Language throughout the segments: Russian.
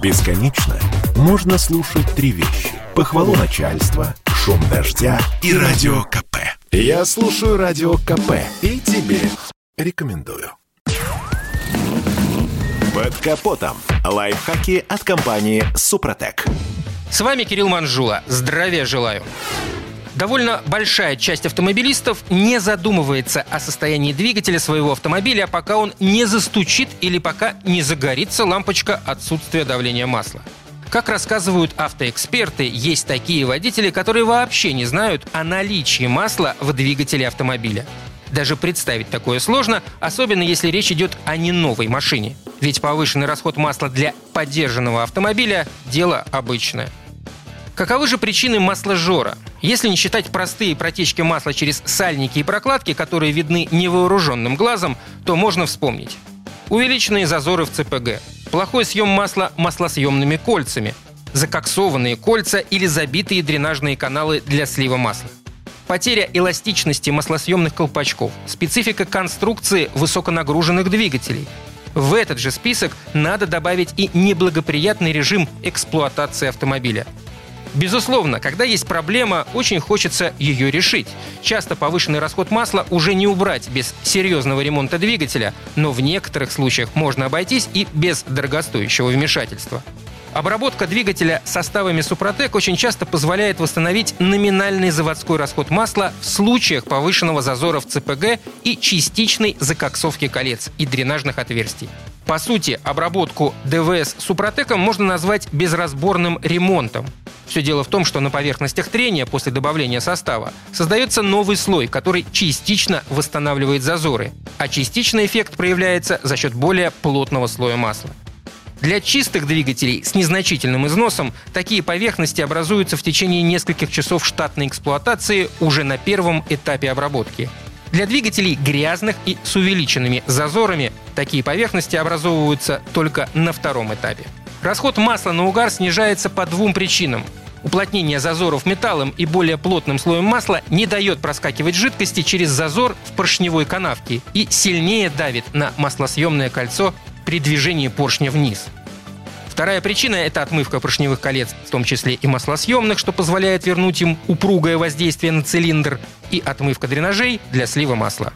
Бесконечно можно слушать три вещи. Похвалу начальства, шум дождя и радио КП. Я слушаю радио КП и тебе рекомендую. Под капотом. Лайфхаки от компании «Супротек». С вами Кирилл Манжула. Здравия желаю. Довольно большая часть автомобилистов не задумывается о состоянии двигателя своего автомобиля, пока он не застучит или пока не загорится лампочка отсутствия давления масла. Как рассказывают автоэксперты, есть такие водители, которые вообще не знают о наличии масла в двигателе автомобиля. Даже представить такое сложно, особенно если речь идет о не новой машине. Ведь повышенный расход масла для поддержанного автомобиля – дело обычное. Каковы же причины масложора? Если не считать простые протечки масла через сальники и прокладки, которые видны невооруженным глазом, то можно вспомнить. Увеличенные зазоры в ЦПГ, плохой съем масла маслосъемными кольцами, закоксованные кольца или забитые дренажные каналы для слива масла. Потеря эластичности маслосъемных колпачков, специфика конструкции высоконагруженных двигателей. В этот же список надо добавить и неблагоприятный режим эксплуатации автомобиля. Безусловно, когда есть проблема, очень хочется ее решить. Часто повышенный расход масла уже не убрать без серьезного ремонта двигателя, но в некоторых случаях можно обойтись и без дорогостоящего вмешательства. Обработка двигателя составами Супротек очень часто позволяет восстановить номинальный заводской расход масла в случаях повышенного зазора в ЦПГ и частичной закоксовки колец и дренажных отверстий. По сути, обработку ДВС Супротеком можно назвать безразборным ремонтом. Все дело в том, что на поверхностях трения после добавления состава создается новый слой, который частично восстанавливает зазоры, а частичный эффект проявляется за счет более плотного слоя масла. Для чистых двигателей с незначительным износом такие поверхности образуются в течение нескольких часов штатной эксплуатации уже на первом этапе обработки. Для двигателей грязных и с увеличенными зазорами такие поверхности образовываются только на втором этапе. Расход масла на угар снижается по двум причинам. Уплотнение зазоров металлом и более плотным слоем масла не дает проскакивать жидкости через зазор в поршневой канавке и сильнее давит на маслосъемное кольцо при движении поршня вниз. Вторая причина – это отмывка поршневых колец, в том числе и маслосъемных, что позволяет вернуть им упругое воздействие на цилиндр, и отмывка дренажей для слива масла.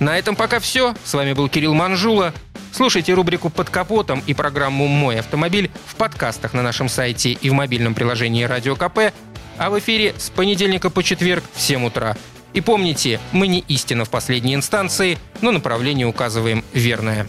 На этом пока все. С вами был Кирилл Манжула. Слушайте рубрику «Под капотом» и программу «Мой автомобиль» в подкастах на нашем сайте и в мобильном приложении «Радио КП», а в эфире с понедельника по четверг в 7 утра. И помните, мы не истина в последней инстанции, но направление указываем верное.